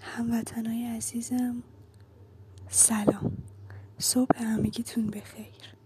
هموطنای عزیزم سلام. صبح همگیتون بخیر.